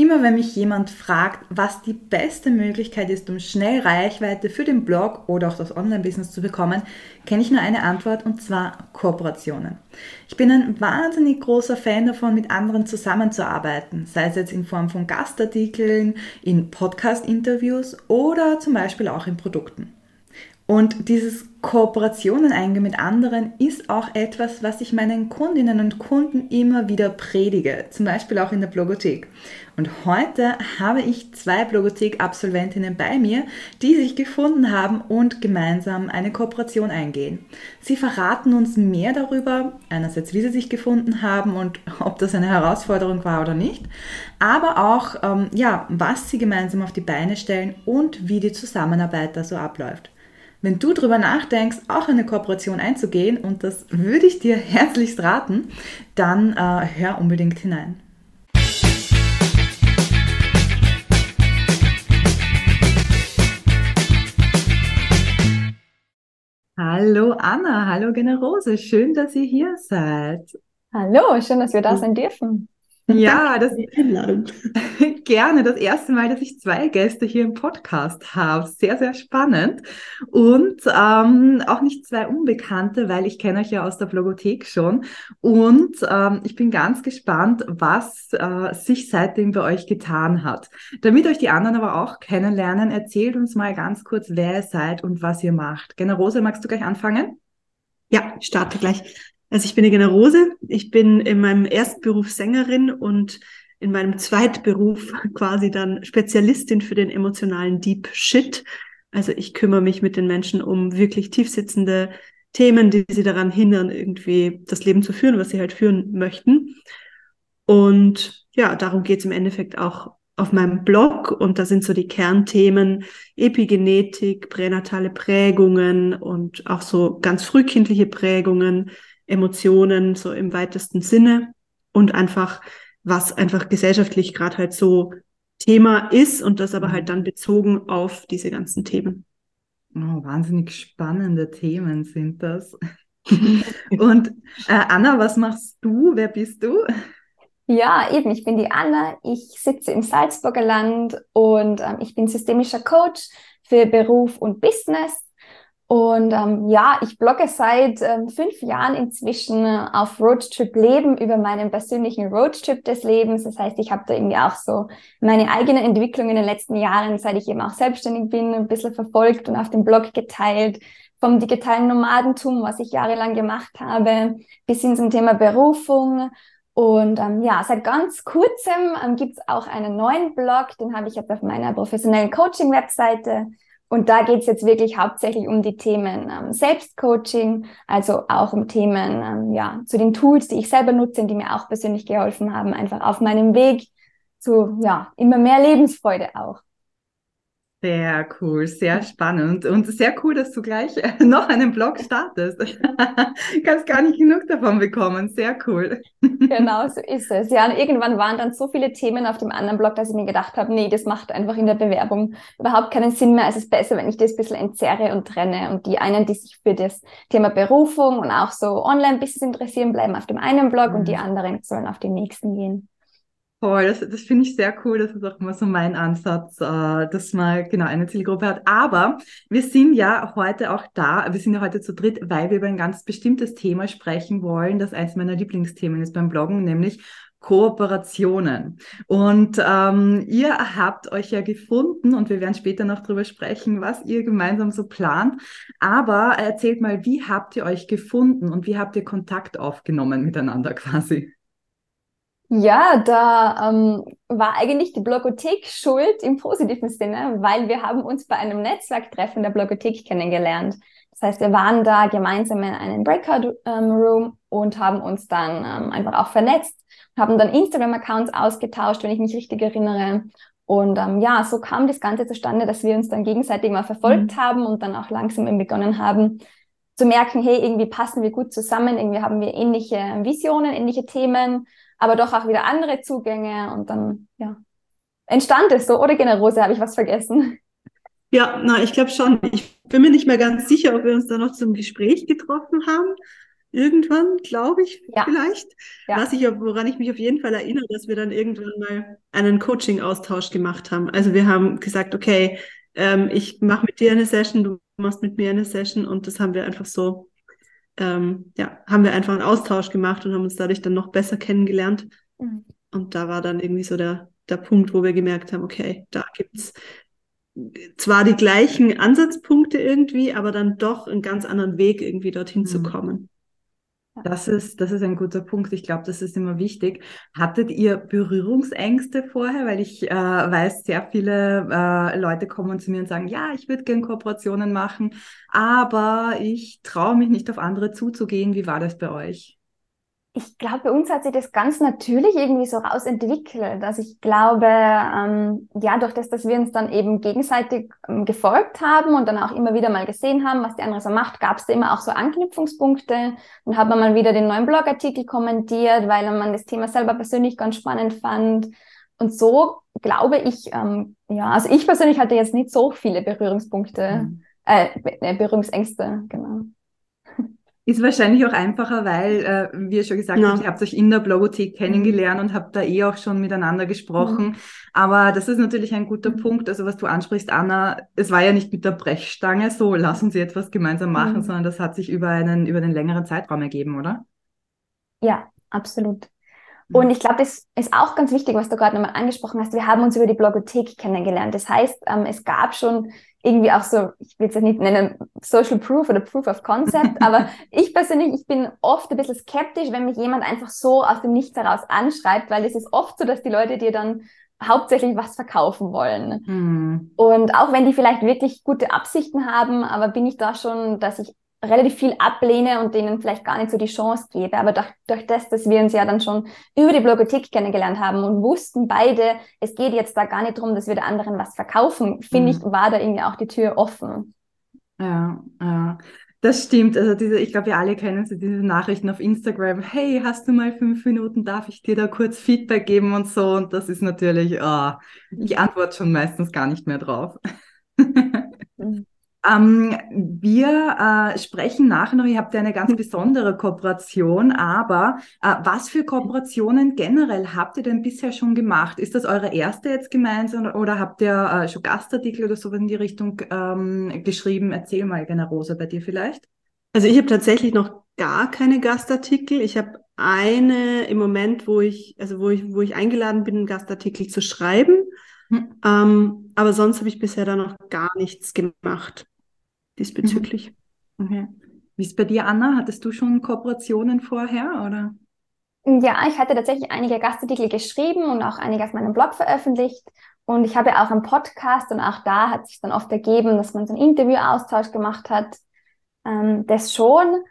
Immer wenn mich jemand fragt, was die beste Möglichkeit ist, um schnell Reichweite für den Blog oder auch das Online-Business zu bekommen, kenne ich nur eine Antwort und zwar Kooperationen. Ich bin ein wahnsinnig großer Fan davon, mit anderen zusammenzuarbeiten, sei es jetzt in Form von Gastartikeln, in Podcast-Interviews oder zum Beispiel auch in Produkten. Und dieses Kooperationen eingehen mit anderen ist auch etwas, was ich meinen Kundinnen und Kunden immer wieder predige, zum Beispiel auch in der Blogothek. Und heute habe ich zwei Blogothek-Absolventinnen bei mir, die sich gefunden haben und gemeinsam eine Kooperation eingehen. Sie verraten uns mehr darüber, einerseits wie sie sich gefunden haben und ob das eine Herausforderung war oder nicht, aber auch, ähm, ja, was sie gemeinsam auf die Beine stellen und wie die Zusammenarbeit da so abläuft. Wenn du darüber nachdenkst, auch eine Kooperation einzugehen, und das würde ich dir herzlichst raten, dann äh, hör unbedingt hinein. Hallo Anna, hallo Generose, schön, dass ihr hier seid. Hallo, schön, dass wir da sein dürfen. Ja, das Einladung. gerne. Das erste Mal, dass ich zwei Gäste hier im Podcast habe. Sehr, sehr spannend. Und ähm, auch nicht zwei Unbekannte, weil ich kenne euch ja aus der Blogothek schon. Und ähm, ich bin ganz gespannt, was äh, sich seitdem bei euch getan hat. Damit euch die anderen aber auch kennenlernen, erzählt uns mal ganz kurz, wer ihr seid und was ihr macht. Generose, magst du gleich anfangen? Ja, ich starte gleich. Also ich bin eine Generose. Ich bin in meinem ersten Beruf Sängerin und in meinem Zweitberuf quasi dann Spezialistin für den emotionalen Deep Shit. Also ich kümmere mich mit den Menschen um wirklich tiefsitzende Themen, die sie daran hindern, irgendwie das Leben zu führen, was sie halt führen möchten. Und ja, darum geht es im Endeffekt auch auf meinem Blog und da sind so die Kernthemen Epigenetik, pränatale Prägungen und auch so ganz frühkindliche Prägungen, Emotionen so im weitesten Sinne und einfach, was einfach gesellschaftlich gerade halt so Thema ist und das aber halt dann bezogen auf diese ganzen Themen. Oh, wahnsinnig spannende Themen sind das. und äh, Anna, was machst du? Wer bist du? Ja, eben, ich bin die Anna. Ich sitze im Salzburger Land und ähm, ich bin systemischer Coach für Beruf und Business und ähm, ja, ich blogge seit ähm, fünf Jahren inzwischen auf Roadtrip Leben über meinen persönlichen Roadtrip des Lebens. Das heißt, ich habe da irgendwie auch so meine eigene Entwicklung in den letzten Jahren, seit ich eben auch selbstständig bin, ein bisschen verfolgt und auf dem Blog geteilt. Vom digitalen Nomadentum, was ich jahrelang gemacht habe, bis hin zum Thema Berufung. Und ähm, ja, seit ganz kurzem ähm, gibt auch einen neuen Blog, den habe ich jetzt auf meiner professionellen Coaching-Webseite und da geht es jetzt wirklich hauptsächlich um die Themen ähm, Selbstcoaching, also auch um Themen ähm, ja, zu den Tools, die ich selber nutze und die mir auch persönlich geholfen haben, einfach auf meinem Weg zu ja, immer mehr Lebensfreude auch. Sehr cool, sehr spannend und sehr cool, dass du gleich noch einen Blog startest. Kannst gar nicht genug davon bekommen. Sehr cool. Genau, so ist es. Ja, und irgendwann waren dann so viele Themen auf dem anderen Blog, dass ich mir gedacht habe, nee, das macht einfach in der Bewerbung überhaupt keinen Sinn mehr. Es ist besser, wenn ich das ein bisschen entzerre und trenne. Und die einen, die sich für das Thema Berufung und auch so Online-Business interessieren, bleiben auf dem einen Blog mhm. und die mhm. anderen sollen auf den nächsten gehen. Voll, das, das finde ich sehr cool. Das ist auch immer so mein Ansatz, äh, dass man genau eine Zielgruppe hat. Aber wir sind ja heute auch da, wir sind ja heute zu dritt, weil wir über ein ganz bestimmtes Thema sprechen wollen, das eines meiner Lieblingsthemen ist beim Bloggen, nämlich Kooperationen. Und ähm, ihr habt euch ja gefunden und wir werden später noch drüber sprechen, was ihr gemeinsam so plant. Aber erzählt mal, wie habt ihr euch gefunden und wie habt ihr Kontakt aufgenommen miteinander quasi? Ja, da ähm, war eigentlich die Blogothek schuld im positiven Sinne, weil wir haben uns bei einem Netzwerktreffen der Blogothek kennengelernt. Das heißt, wir waren da gemeinsam in einem Breakout-Room ähm, und haben uns dann ähm, einfach auch vernetzt, haben dann Instagram-Accounts ausgetauscht, wenn ich mich richtig erinnere. Und ähm, ja, so kam das Ganze zustande, dass wir uns dann gegenseitig mal verfolgt mhm. haben und dann auch langsam begonnen haben zu merken, hey, irgendwie passen wir gut zusammen, irgendwie haben wir ähnliche Visionen, ähnliche Themen aber doch auch wieder andere Zugänge und dann, ja, entstand es so. Oder Generose, habe ich was vergessen? Ja, na, ich glaube schon. Ich bin mir nicht mehr ganz sicher, ob wir uns da noch zum Gespräch getroffen haben. irgendwann, glaube ich, Ja. vielleicht. Ja. Was ich, woran ich mich auf jeden Fall erinnere, dass wir dann irgendwann mal einen Coaching-Austausch gemacht haben. Also wir haben gesagt, okay, ähm, ich mache mit dir eine Session, du machst mit mir eine Session und das haben wir einfach so, ähm, ja, haben wir einfach einen Austausch gemacht und haben uns dadurch dann noch besser kennengelernt. Mhm. Und da war dann irgendwie so der, der Punkt, wo wir gemerkt haben, okay, da gibt's zwar die gleichen Ansatzpunkte irgendwie, aber dann doch einen ganz anderen Weg irgendwie dorthin zu Mhm. kommen. Das ist, das ist ein guter Punkt. Ich glaube, das ist immer wichtig. Hattet ihr Berührungsängste vorher? Weil ich äh, weiß, sehr viele äh, Leute kommen zu mir und sagen, ja, ich würde gern Kooperationen machen, aber ich traue mich nicht auf andere zuzugehen. Wie war das bei euch? Ich glaube, bei uns hat sich das ganz natürlich irgendwie so rausentwickelt. Also ich glaube, ähm, ja, durch das, dass wir uns dann eben gegenseitig ähm, gefolgt haben und dann auch immer wieder mal gesehen haben, was die andere so macht, gab es da immer auch so Anknüpfungspunkte. Dann hat man mal wieder den neuen Blogartikel kommentiert, weil man das Thema selber persönlich ganz spannend fand. Und so glaube ich, ähm, ja, also ich persönlich hatte jetzt nicht so viele Berührungspunkte, Mhm. äh, Be- Berührungsängste, genau. Ist wahrscheinlich auch einfacher, weil, äh, wie ihr schon gesagt Ja. habt, ihr habt euch in der Blogothek kennengelernt und habt da eh auch schon miteinander gesprochen. Aber das ist natürlich ein guter Mhm. Punkt. Also was du ansprichst, Anna, es war ja nicht mit der Brechstange so, lass uns jetzt was gemeinsam machen, Mhm. sondern das hat sich über einen, über einen längeren Zeitraum ergeben, oder? Ja, absolut. Mhm. Und ich glaube, das ist auch ganz wichtig, was du gerade nochmal angesprochen hast. Wir haben uns über die Blogothek kennengelernt. Das heißt, ähm, es gab schon irgendwie auch so, ich will es ja nicht nennen, Social Proof oder Proof of Concept, aber ich persönlich, ich bin oft ein bisschen skeptisch, wenn mich jemand einfach so aus dem Nichts heraus anschreibt, weil es ist oft so, dass die Leute dir dann hauptsächlich was verkaufen wollen. Hm. Und auch wenn die vielleicht wirklich gute Absichten haben, aber bin ich da schon, dass ich relativ viel ablehne und denen vielleicht gar nicht so die Chance gebe. Aber durch, durch das, dass wir uns ja dann schon über die Blogothek kennengelernt haben und wussten beide, es geht jetzt da gar nicht darum, dass wir der anderen was verkaufen, finde Mhm. ich, war da irgendwie auch die Tür offen. Ja, ja. Das stimmt. Also diese, ich glaube, wir alle kennen so diese Nachrichten auf Instagram. Hey, hast du mal fünf Minuten? Darf ich dir da kurz Feedback geben und so? Und das ist natürlich, ah, ich antworte schon meistens gar nicht mehr drauf. Mhm. Ähm, wir äh, sprechen nachher noch, ihr habt ja eine ganz besondere Kooperation, aber äh, was für Kooperationen generell habt ihr denn bisher schon gemacht? Ist das eure erste jetzt gemeinsam oder habt ihr äh, schon Gastartikel oder so in die Richtung ähm, geschrieben? Erzähl mal, Generose, bei dir vielleicht. Also ich habe tatsächlich noch gar keine Gastartikel. Ich habe eine im Moment, wo ich, also wo ich, wo ich eingeladen bin, einen Gastartikel zu schreiben. Hm. Ähm, aber sonst habe ich bisher da noch gar nichts gemacht diesbezüglich. Okay. Wie ist bei dir, Anna? Hattest du schon Kooperationen vorher oder? Ja, ich hatte tatsächlich einige Gastartikel geschrieben und auch einige auf meinem Blog veröffentlicht. Und ich habe auch einen Podcast und auch da hat sich dann oft ergeben, dass man so einen Interviewaustausch gemacht hat. Ähm, das schon.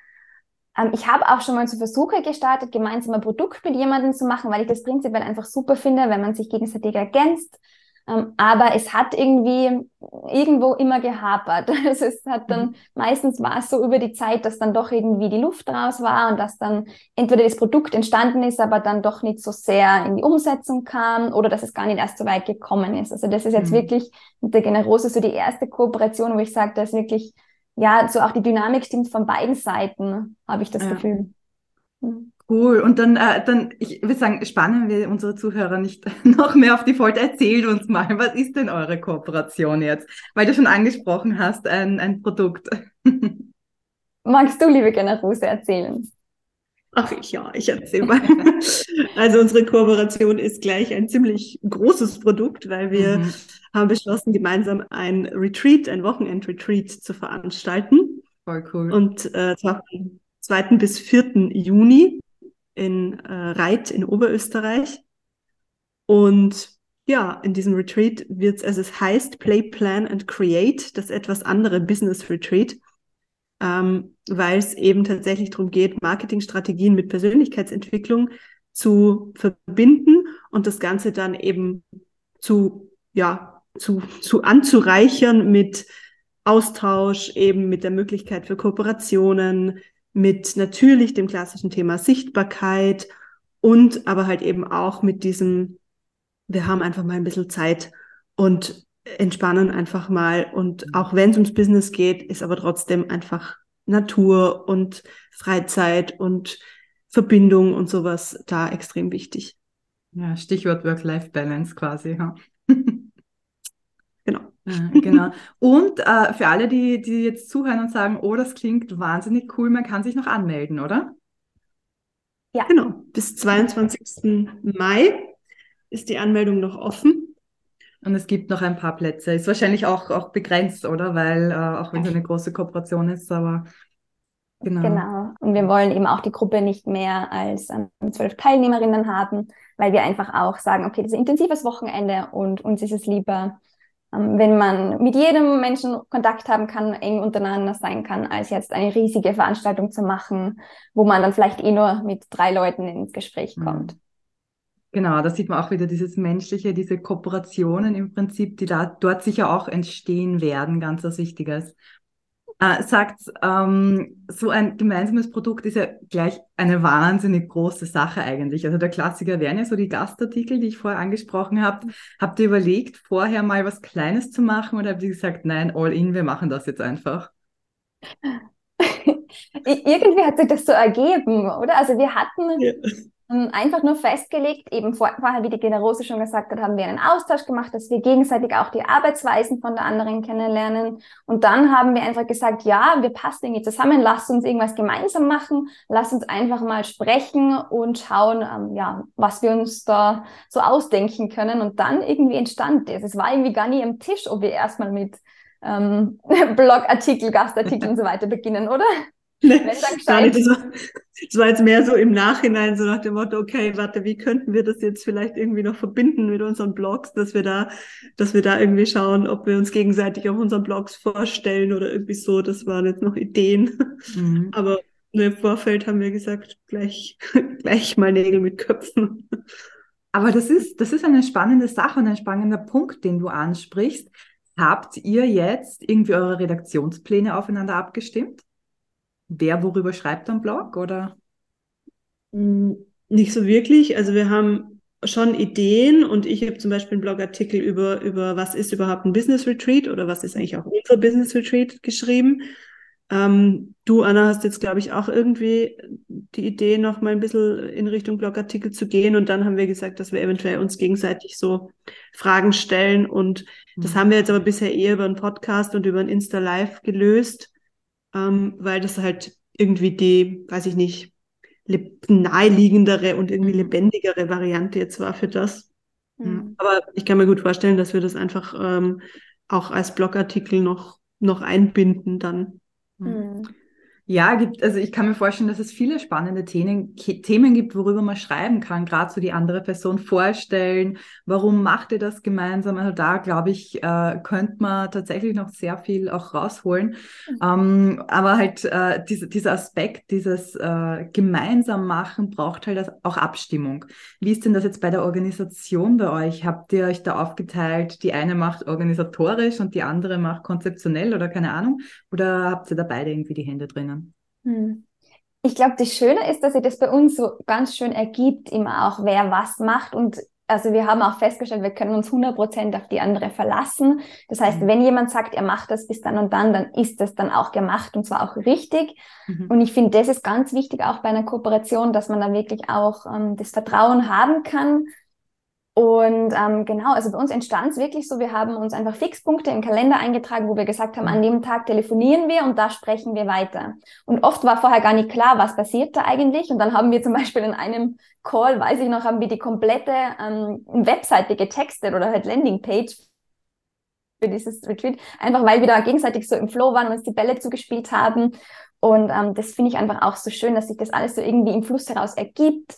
Ähm, ich habe auch schon mal so Versuche gestartet, gemeinsam ein Produkt mit jemandem zu machen, weil ich das prinzipiell einfach super finde, wenn man sich gegenseitig ergänzt. Ähm, aber es hat irgendwie irgendwo immer gehapert. Also es hat dann, meistens war es so über die Zeit, dass dann doch irgendwie die Luft raus war und dass dann entweder das Produkt entstanden ist, aber dann doch nicht so sehr in die Umsetzung kam oder dass es gar nicht erst so weit gekommen ist. Also das ist jetzt Mhm. wirklich mit der Generose so die erste Kooperation, wo ich sage, dass wirklich, ja, so auch die Dynamik stimmt von beiden Seiten, habe ich das Ja. Gefühl. Mhm. Cool. Und dann, äh, dann, ich würde sagen, spannen wir unsere Zuhörer nicht noch mehr auf die Folter. Erzählt uns mal, was ist denn eure Kooperation jetzt? Weil du schon angesprochen hast, ein, ein Produkt. Magst du, liebe Generose, erzählen? Ach ich, ja, ich erzähle mal. Also unsere Kooperation ist gleich ein ziemlich großes Produkt, weil wir Mhm. haben beschlossen, gemeinsam ein Retreat, ein Wochenend-Retreat zu veranstalten. Voll cool. Und äh, zwar vom 2. bis 4. Juni in äh, Reit in Oberösterreich. Und ja, in diesem Retreat wird also es heißt Play, Plan and Create, das etwas andere Business Retreat, ähm, weil es eben tatsächlich darum geht, Marketingstrategien mit Persönlichkeitsentwicklung zu verbinden und das Ganze dann eben zu, ja, zu, zu anzureichern mit Austausch, eben mit der Möglichkeit für Kooperationen, mit natürlich dem klassischen Thema Sichtbarkeit und aber halt eben auch mit diesem, wir haben einfach mal ein bisschen Zeit und entspannen einfach mal und auch wenn es ums Business geht, ist aber trotzdem einfach Natur und Freizeit und Verbindung und sowas da extrem wichtig. Ja, Stichwort Work-Life-Balance quasi. Ja. genau. Ja, genau. Und äh, für alle, die, die jetzt zuhören und sagen, oh, das klingt wahnsinnig cool, man kann sich noch anmelden, oder? Ja. Genau. Bis 22. Mai ist die Anmeldung noch offen. Und es gibt noch ein paar Plätze. Ist wahrscheinlich auch, auch begrenzt, oder? Weil, äh, auch wenn es eine große Kooperation ist, aber genau. Genau. Und wir wollen eben auch die Gruppe nicht mehr als ähm, zwölf Teilnehmerinnen haben, weil wir einfach auch sagen, okay, das ist ein intensives Wochenende und uns ist es lieber, wenn man mit jedem Menschen Kontakt haben kann, eng untereinander sein kann, als jetzt eine riesige Veranstaltung zu machen, wo man dann vielleicht eh nur mit drei Leuten ins Gespräch mhm. kommt. Genau, da sieht man auch wieder dieses Menschliche, diese Kooperationen im Prinzip, die da dort sicher auch entstehen werden, ganz was Wichtiges. Äh, sagt, ähm, so ein gemeinsames Produkt ist ja gleich eine wahnsinnig große Sache eigentlich. Also der Klassiker wären ja so die Gastartikel, die ich vorher angesprochen habe. Habt ihr überlegt, vorher mal was Kleines zu machen oder habt ihr gesagt, nein, all in, wir machen das jetzt einfach? Irgendwie hat sich das so ergeben, oder? Also wir hatten ja. Ähm, einfach nur festgelegt, eben vor, vorher, wie die Generose schon gesagt hat, haben wir einen Austausch gemacht, dass wir gegenseitig auch die Arbeitsweisen von der anderen kennenlernen. Und dann haben wir einfach gesagt, ja, wir passen irgendwie zusammen, lasst uns irgendwas gemeinsam machen, lasst uns einfach mal sprechen und schauen, ähm, ja, was wir uns da so ausdenken können. Und dann irgendwie entstand das. Es war irgendwie gar nie am Tisch, ob wir erstmal mit ähm, Blogartikel, Gastartikel und so weiter beginnen, oder? Nee, das, war, das war jetzt mehr so im Nachhinein, so nach dem Motto, okay, warte, wie könnten wir das jetzt vielleicht irgendwie noch verbinden mit unseren Blogs, dass wir da, dass wir da irgendwie schauen, ob wir uns gegenseitig auf unseren Blogs vorstellen oder irgendwie so. Das waren jetzt noch Ideen. Mhm. Aber im Vorfeld haben wir gesagt, gleich, gleich mal Nägel mit Köpfen. Aber das ist, das ist eine spannende Sache und ein spannender Punkt, den du ansprichst. Habt ihr jetzt irgendwie eure Redaktionspläne aufeinander abgestimmt? Wer worüber schreibt am Blog oder? Mm, nicht so wirklich. Also wir haben schon Ideen und ich habe zum Beispiel einen Blogartikel über, über was ist überhaupt ein Business Retreat oder was ist eigentlich auch unser Business Retreat geschrieben. Ähm, du, Anna, hast jetzt, glaube ich, auch irgendwie die Idee, noch mal ein bisschen in Richtung Blogartikel zu gehen. Und dann haben wir gesagt, dass wir eventuell uns gegenseitig so Fragen stellen. Und mhm. das haben wir jetzt aber bisher eher über einen Podcast und über ein Insta Live gelöst ähm, weil das halt irgendwie die, weiß ich nicht, naheliegendere und irgendwie mhm. lebendigere Variante jetzt war für das. Mhm. Aber ich kann mir gut vorstellen, dass wir das einfach ähm, auch als Blogartikel noch, noch einbinden dann. Mhm. Ja, gibt, also ich kann mir vorstellen, dass es viele spannende Themen, Themen gibt, worüber man schreiben kann, gerade so die andere Person vorstellen. Warum macht ihr das gemeinsam? Also da, glaube ich, äh, könnte man tatsächlich noch sehr viel auch rausholen. Mhm. Ähm, aber halt äh, diese, dieser Aspekt, dieses äh, gemeinsam machen, braucht halt auch Abstimmung. Wie ist denn das jetzt bei der Organisation bei euch? Habt ihr euch da aufgeteilt, die eine macht organisatorisch und die andere macht konzeptionell oder keine Ahnung? Oder habt ihr da beide irgendwie die Hände drinnen? Hm. Ich glaube, das Schöne ist, dass sich das bei uns so ganz schön ergibt, immer auch, wer was macht. Und also wir haben auch festgestellt, wir können uns 100% auf die andere verlassen. Das heißt, mhm. wenn jemand sagt, er macht das bis dann und dann, dann ist das dann auch gemacht und zwar auch richtig. Mhm. Und ich finde, das ist ganz wichtig auch bei einer Kooperation, dass man dann wirklich auch ähm, das Vertrauen haben kann und ähm, genau, also bei uns entstand es wirklich so, wir haben uns einfach Fixpunkte im Kalender eingetragen, wo wir gesagt haben, an dem Tag telefonieren wir und da sprechen wir weiter. Und oft war vorher gar nicht klar, was passiert da eigentlich. Und dann haben wir zum Beispiel in einem Call, weiß ich noch, haben wir die komplette ähm, Webseite getextet oder halt Landingpage für dieses Retreat, einfach weil wir da gegenseitig so im Flow waren und uns die Bälle zugespielt haben. Und ähm, das finde ich einfach auch so schön, dass sich das alles so irgendwie im Fluss heraus ergibt.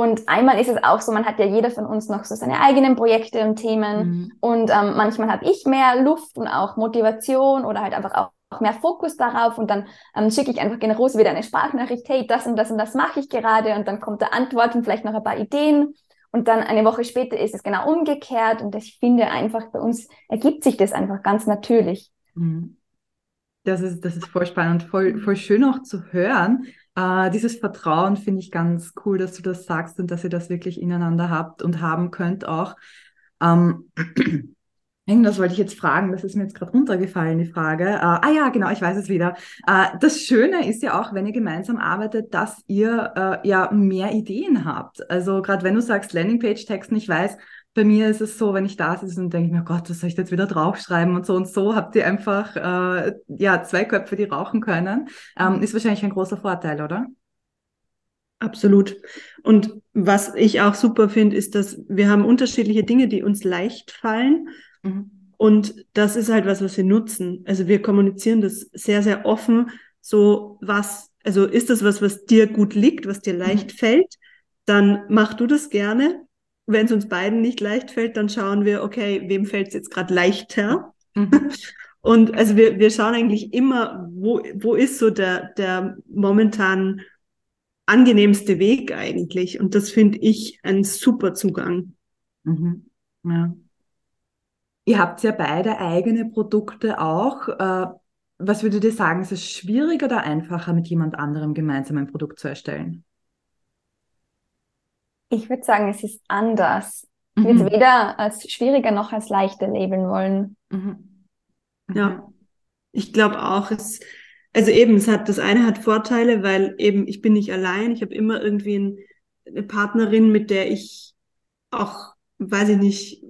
Und einmal ist es auch so, man hat ja jeder von uns noch so seine eigenen Projekte und Themen. Mhm. Und ähm, manchmal habe ich mehr Luft und auch Motivation oder halt einfach auch auch mehr Fokus darauf und dann ähm, schicke ich einfach generös wieder eine Sprachnachricht, hey, das und das und das mache ich gerade und dann kommt der Antwort und vielleicht noch ein paar Ideen und dann eine Woche später ist es genau umgekehrt und ich finde einfach bei uns ergibt sich das einfach ganz natürlich. Mhm. Das ist, das ist voll spannend und voll, voll schön auch zu hören, äh, dieses Vertrauen finde ich ganz cool, dass du das sagst und dass ihr das wirklich ineinander habt und haben könnt auch. Ähm, Irgendwas wollte ich jetzt fragen, das ist mir jetzt gerade runtergefallen, die Frage. Äh, ah ja, genau, ich weiß es wieder. Äh, das Schöne ist ja auch, wenn ihr gemeinsam arbeitet, dass ihr äh, ja mehr Ideen habt. Also gerade wenn du sagst Landingpage-Texten, ich weiß, bei mir ist es so, wenn ich da sitze und denke mir, Gott, was soll ich jetzt wieder draufschreiben und so und so, habt ihr einfach äh, ja zwei Köpfe, die rauchen können. Ähm, ist wahrscheinlich ein großer Vorteil, oder? Absolut. Und was ich auch super finde, ist, dass wir haben unterschiedliche Dinge, die uns leicht fallen Mhm. Und das ist halt was, was wir nutzen. Also wir kommunizieren das sehr, sehr offen. So was, also ist das was, was dir gut liegt, was dir leicht mhm. fällt, dann mach du das gerne. Wenn es uns beiden nicht leicht fällt, dann schauen wir, okay, wem fällt es jetzt gerade leichter? Mhm. Und also wir, wir schauen eigentlich immer, wo, wo ist so der, der momentan angenehmste Weg eigentlich? Und das finde ich ein super Zugang. Mhm. Ja. Ihr habt ja beide eigene Produkte auch. Äh, was würdet ihr sagen, ist es schwieriger oder einfacher, mit jemand anderem gemeinsam ein Produkt zu erstellen? Ich würde sagen, es ist anders. Ich würde mhm. weder als schwieriger noch als leichter leben wollen. Mhm. Ja, ich glaube auch, es, also eben, es hat, das eine hat Vorteile, weil eben ich bin nicht allein. Ich habe immer irgendwie ein, eine Partnerin, mit der ich auch, weiß ich nicht,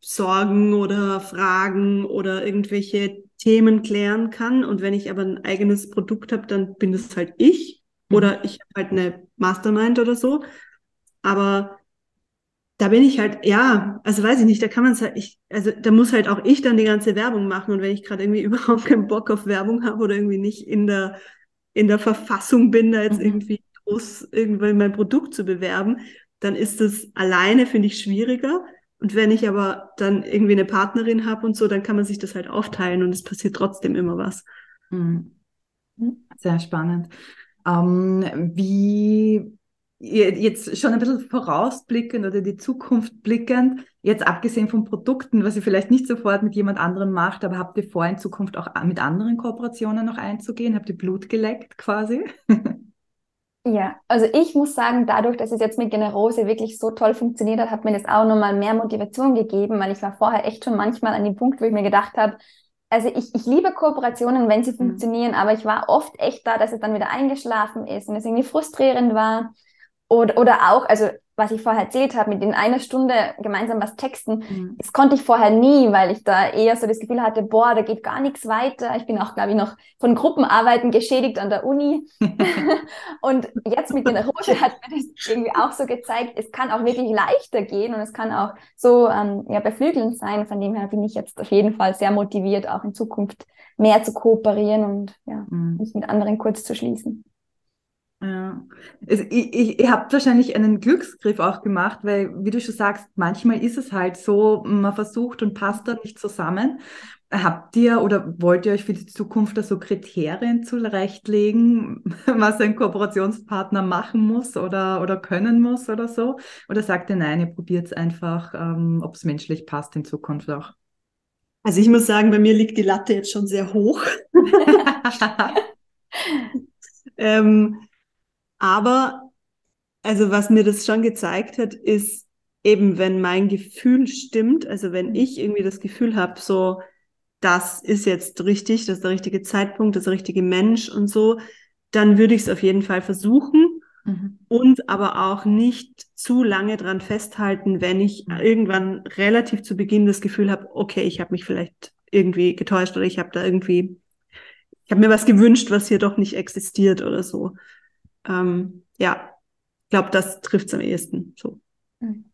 Sorgen oder Fragen oder irgendwelche Themen klären kann. Und wenn ich aber ein eigenes Produkt habe, dann bin das halt ich. Mhm. Oder ich habe halt eine Mastermind oder so. Aber da bin ich halt, ja, also weiß ich nicht, da kann man es halt, ich, also da muss halt auch ich dann die ganze Werbung machen. Und wenn ich gerade irgendwie überhaupt keinen Bock auf Werbung habe oder irgendwie nicht in der, in der Verfassung bin, da jetzt mhm. irgendwie groß irgendwie mein Produkt zu bewerben, dann ist das alleine, finde ich, schwieriger. Und wenn ich aber dann irgendwie eine Partnerin habe und so, dann kann man sich das halt aufteilen und es passiert trotzdem immer was. Mhm. Sehr spannend. Ähm, wie jetzt schon ein bisschen vorausblickend oder die Zukunft blickend, jetzt abgesehen von Produkten, was ihr vielleicht nicht sofort mit jemand anderem macht, aber habt ihr vor, in Zukunft auch mit anderen Kooperationen noch einzugehen? Habt ihr Blut geleckt quasi? Ja, also ich muss sagen, dadurch, dass es jetzt mit Generose wirklich so toll funktioniert hat, hat mir das auch nochmal mehr Motivation gegeben, weil ich war vorher echt schon manchmal an dem Punkt, wo ich mir gedacht habe, also ich, ich liebe Kooperationen, wenn sie mhm. funktionieren, aber ich war oft echt da, dass es dann wieder eingeschlafen ist und es irgendwie frustrierend war. Oder, oder auch, also was ich vorher erzählt habe, mit in einer Stunde gemeinsam was texten, mhm. das konnte ich vorher nie, weil ich da eher so das Gefühl hatte, boah, da geht gar nichts weiter. Ich bin auch, glaube ich, noch von Gruppenarbeiten geschädigt an der Uni. und jetzt mit den Rose hat mir das irgendwie auch so gezeigt, es kann auch wirklich leichter gehen und es kann auch so ähm, ja, beflügelnd sein. Von dem her bin ich jetzt auf jeden Fall sehr motiviert, auch in Zukunft mehr zu kooperieren und ja, mhm. mich mit anderen kurz zu schließen. Ja. Also ich, ich, ihr habt wahrscheinlich einen Glücksgriff auch gemacht, weil, wie du schon sagst, manchmal ist es halt so, man versucht und passt da nicht zusammen. Habt ihr oder wollt ihr euch für die Zukunft da so Kriterien zurechtlegen, was ein Kooperationspartner machen muss oder, oder können muss oder so? Oder sagt ihr nein, ihr probiert es einfach, ähm, ob es menschlich passt in Zukunft auch? Also ich muss sagen, bei mir liegt die Latte jetzt schon sehr hoch. ähm, aber, also was mir das schon gezeigt hat, ist eben, wenn mein Gefühl stimmt, also wenn mhm. ich irgendwie das Gefühl habe, so, das ist jetzt richtig, das ist der richtige Zeitpunkt, das ist der richtige Mensch und so, dann würde ich es auf jeden Fall versuchen mhm. und aber auch nicht zu lange dran festhalten, wenn ich mhm. irgendwann relativ zu Beginn das Gefühl habe, okay, ich habe mich vielleicht irgendwie getäuscht oder ich habe da irgendwie, ich habe mir was gewünscht, was hier doch nicht existiert oder so ähm, ja, ich glaube, das trifft es am ehesten. So. Mhm.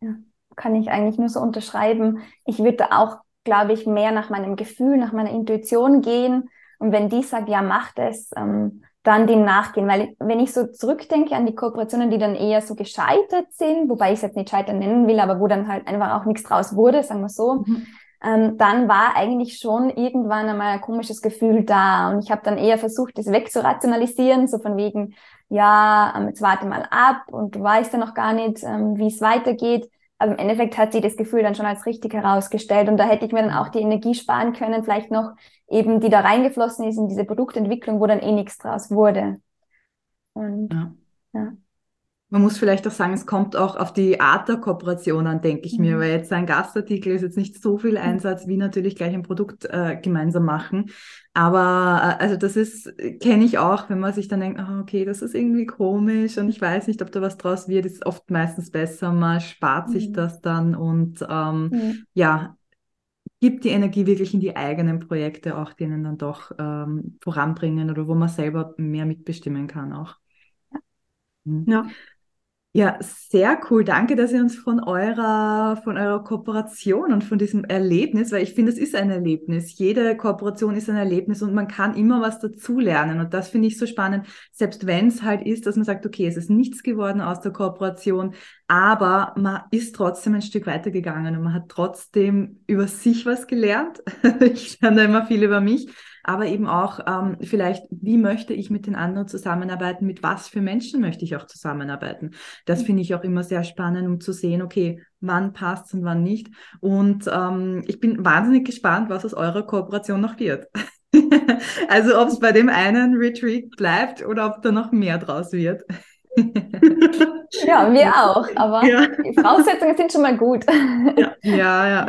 Ja, kann ich eigentlich nur so unterschreiben. Ich würde auch, glaube ich, mehr nach meinem Gefühl, nach meiner Intuition gehen. Und wenn die sagt, ja, mach das, ähm, dann dem nachgehen. Weil wenn ich so zurückdenke an die Kooperationen, die dann eher so gescheitert sind, wobei ich es jetzt nicht scheitern nennen will, aber wo dann halt einfach auch nichts draus wurde, sagen wir so, mhm ähm, dann war eigentlich schon irgendwann einmal ein komisches Gefühl da. Und ich habe dann eher versucht, das wegzurationalisieren, so von wegen, ja, ähm, jetzt warte mal ab und du weißt ja noch gar nicht, ähm, wie es weitergeht. Aber im Endeffekt hat sie das Gefühl dann schon als richtig herausgestellt. Und da hätte ich mir dann auch die Energie sparen können, vielleicht noch eben, die da reingeflossen ist in diese Produktentwicklung, wo dann eh nichts draus wurde. Und ja. ja. Man muss vielleicht auch sagen, es kommt auch auf die Art der Kooperation an, denke ich mhm. mir, weil jetzt ein Gastartikel ist jetzt nicht so viel mhm. Einsatz wie natürlich gleich ein Produkt äh, gemeinsam machen. Aber äh, also das ist, kenne ich auch, wenn man sich dann denkt, oh, okay, das ist irgendwie komisch und ich weiß nicht, ob da was draus wird, ist oft meistens besser, man spart mhm. sich das dann und ähm, mhm. ja, gibt die Energie wirklich in die eigenen Projekte auch, denen dann doch ähm, voranbringen oder wo man selber mehr mitbestimmen kann auch. Ja. Ja. Sehr cool. Danke, dass ihr uns von eurer, von eurer Kooperation und von diesem Erlebnis, weil ich finde, es ist ein Erlebnis. Jede Kooperation ist ein Erlebnis und man kann immer was dazulernen. Und das finde ich so spannend, selbst wenn es halt ist, dass man sagt, okay, es ist nichts geworden aus der Kooperation, aber man ist trotzdem ein Stück weitergegangen und man hat trotzdem über sich was gelernt. ich lerne immer viel über mich aber eben auch ähm, vielleicht, wie möchte ich mit den anderen zusammenarbeiten, mit was für Menschen möchte ich auch zusammenarbeiten. Das mhm. finde ich auch immer sehr spannend, um zu sehen, okay, wann passt und wann nicht. Und ähm, ich bin wahnsinnig gespannt, was aus eurer Kooperation noch wird. also ob es bei dem einen Retreat bleibt oder ob da noch mehr draus wird. ja, wir auch, aber ja. die Voraussetzungen sind schon mal gut. ja, ja, ja.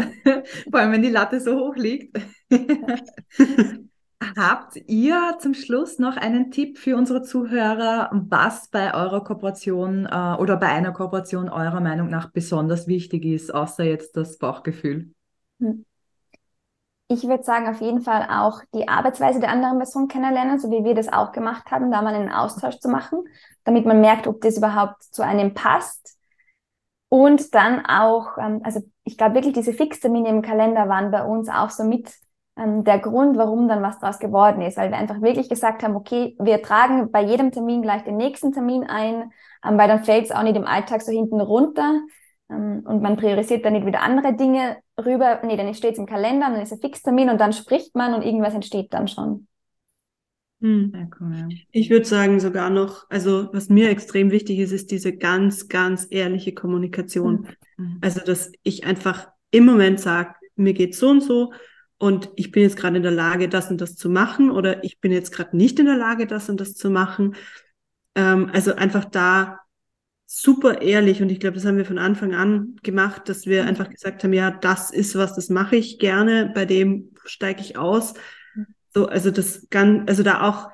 Vor allem, wenn die Latte so hoch liegt. Habt ihr zum Schluss noch einen Tipp für unsere Zuhörer, was bei eurer Kooperation äh, oder bei einer Kooperation eurer Meinung nach besonders wichtig ist, außer jetzt das Bauchgefühl? Hm. Ich würde sagen, auf jeden Fall auch die Arbeitsweise der anderen Person kennenlernen, so wie wir das auch gemacht haben, da mal einen Austausch zu machen, damit man merkt, ob das überhaupt zu einem passt. Und dann auch, ähm, also ich glaube wirklich, diese Fixtermine im Kalender waren bei uns auch so mit ähm, der Grund, warum dann was daraus geworden ist, weil wir einfach wirklich gesagt haben, okay, wir tragen bei jedem Termin gleich den nächsten Termin ein, ähm, weil dann fällt es auch nicht im Alltag so hinten runter ähm, und man priorisiert dann nicht wieder andere Dinge rüber. Nee, dann steht es im Kalender, dann ist ein Fixtermin und dann spricht man und irgendwas entsteht dann schon. Hm. Ich würde sagen sogar noch, also was mir extrem wichtig ist, ist diese ganz, ganz ehrliche Kommunikation. Mhm. Also dass ich einfach im Moment sage, mir geht so und so und ich bin jetzt gerade in der Lage, das und das zu machen oder ich bin jetzt gerade nicht in der Lage, das und das zu machen. Ähm, also einfach da super ehrlich und ich glaube, das haben wir von Anfang an gemacht, dass wir einfach gesagt haben, ja, das ist was, das mache ich gerne, bei dem steige ich aus. So, also das kann, also da auch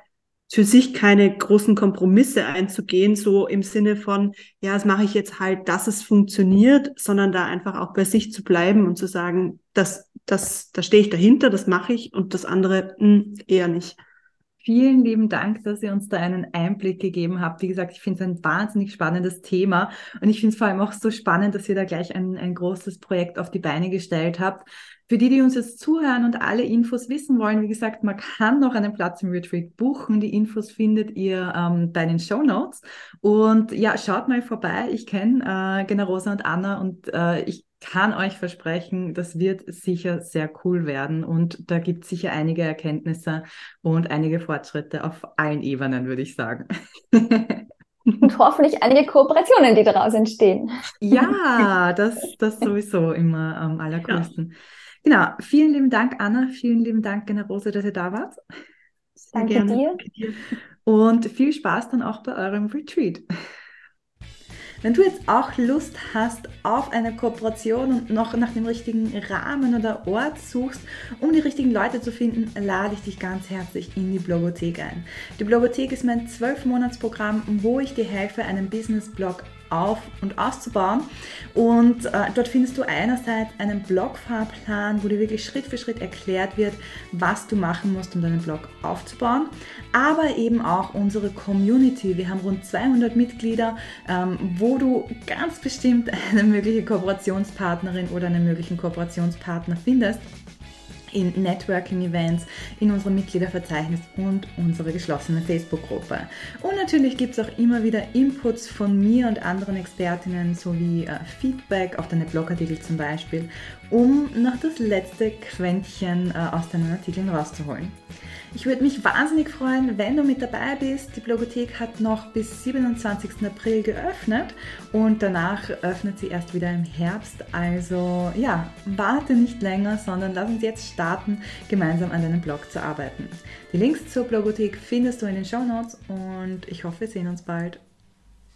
für sich keine großen Kompromisse einzugehen, so im Sinne von, ja, das mache ich jetzt halt, dass es funktioniert, sondern da einfach auch bei sich zu bleiben und zu sagen, das, das, da stehe ich dahinter, das mache ich und das andere mh, hm, eher nicht. Vielen lieben Dank, dass ihr uns da einen Einblick gegeben habt. Wie gesagt, ich finde es ein wahnsinnig spannendes Thema und ich finde es vor allem auch so spannend, dass ihr da gleich ein, ein großes Projekt auf die Beine gestellt habt. Für die, die uns jetzt zuhören und alle Infos wissen wollen, wie gesagt, man kann noch einen Platz im Retreat buchen. Die Infos findet ihr ähm, bei den Show Notes. Und ja, schaut mal vorbei. Ich kenne äh, Generosa und Anna und äh, ich kann euch versprechen, das wird sicher sehr cool werden und da gibt es sicher einige Erkenntnisse und einige Fortschritte auf allen Ebenen, würde ich sagen. Und hoffentlich einige Kooperationen, die daraus entstehen. Ja, das, das sowieso immer am allergrößten. Ja. Genau, vielen lieben Dank, Anna, vielen lieben Dank, Generose, dass ihr da wart. Sehr Danke gerne. dir. Und viel Spaß dann auch bei eurem Retreat. Wenn du jetzt auch Lust hast auf eine Kooperation und noch nach dem richtigen Rahmen oder Ort suchst, um die richtigen Leute zu finden, lade ich dich ganz herzlich in die Blogothek ein. Die Blogothek ist mein 12-Monats-Programm, wo ich dir helfe, einen Business-Blog auf und auszubauen. Und äh, dort findest du einerseits einen Blogfahrplan, wo dir wirklich Schritt für Schritt erklärt wird, was du machen musst, um deinen Blog aufzubauen. Aber eben auch unsere Community. Wir haben rund 200 Mitglieder, ähm, wo du ganz bestimmt eine mögliche Kooperationspartnerin oder einen möglichen Kooperationspartner findest in Networking-Events, in unserem Mitgliederverzeichnis und unsere geschlossene Facebook-Gruppe. Und natürlich gibt es auch immer wieder Inputs von mir und anderen Expertinnen sowie äh, Feedback auf deine Blogartikel zum Beispiel, um noch das letzte Quäntchen äh, aus deinen Artikeln rauszuholen. Ich würde mich wahnsinnig freuen, wenn du mit dabei bist. Die Blogothek hat noch bis 27. April geöffnet und danach öffnet sie erst wieder im Herbst. Also ja, warte nicht länger, sondern lass uns jetzt starten, gemeinsam an deinem Blog zu arbeiten. Die Links zur Blogothek findest du in den Show Notes und ich hoffe, wir sehen uns bald.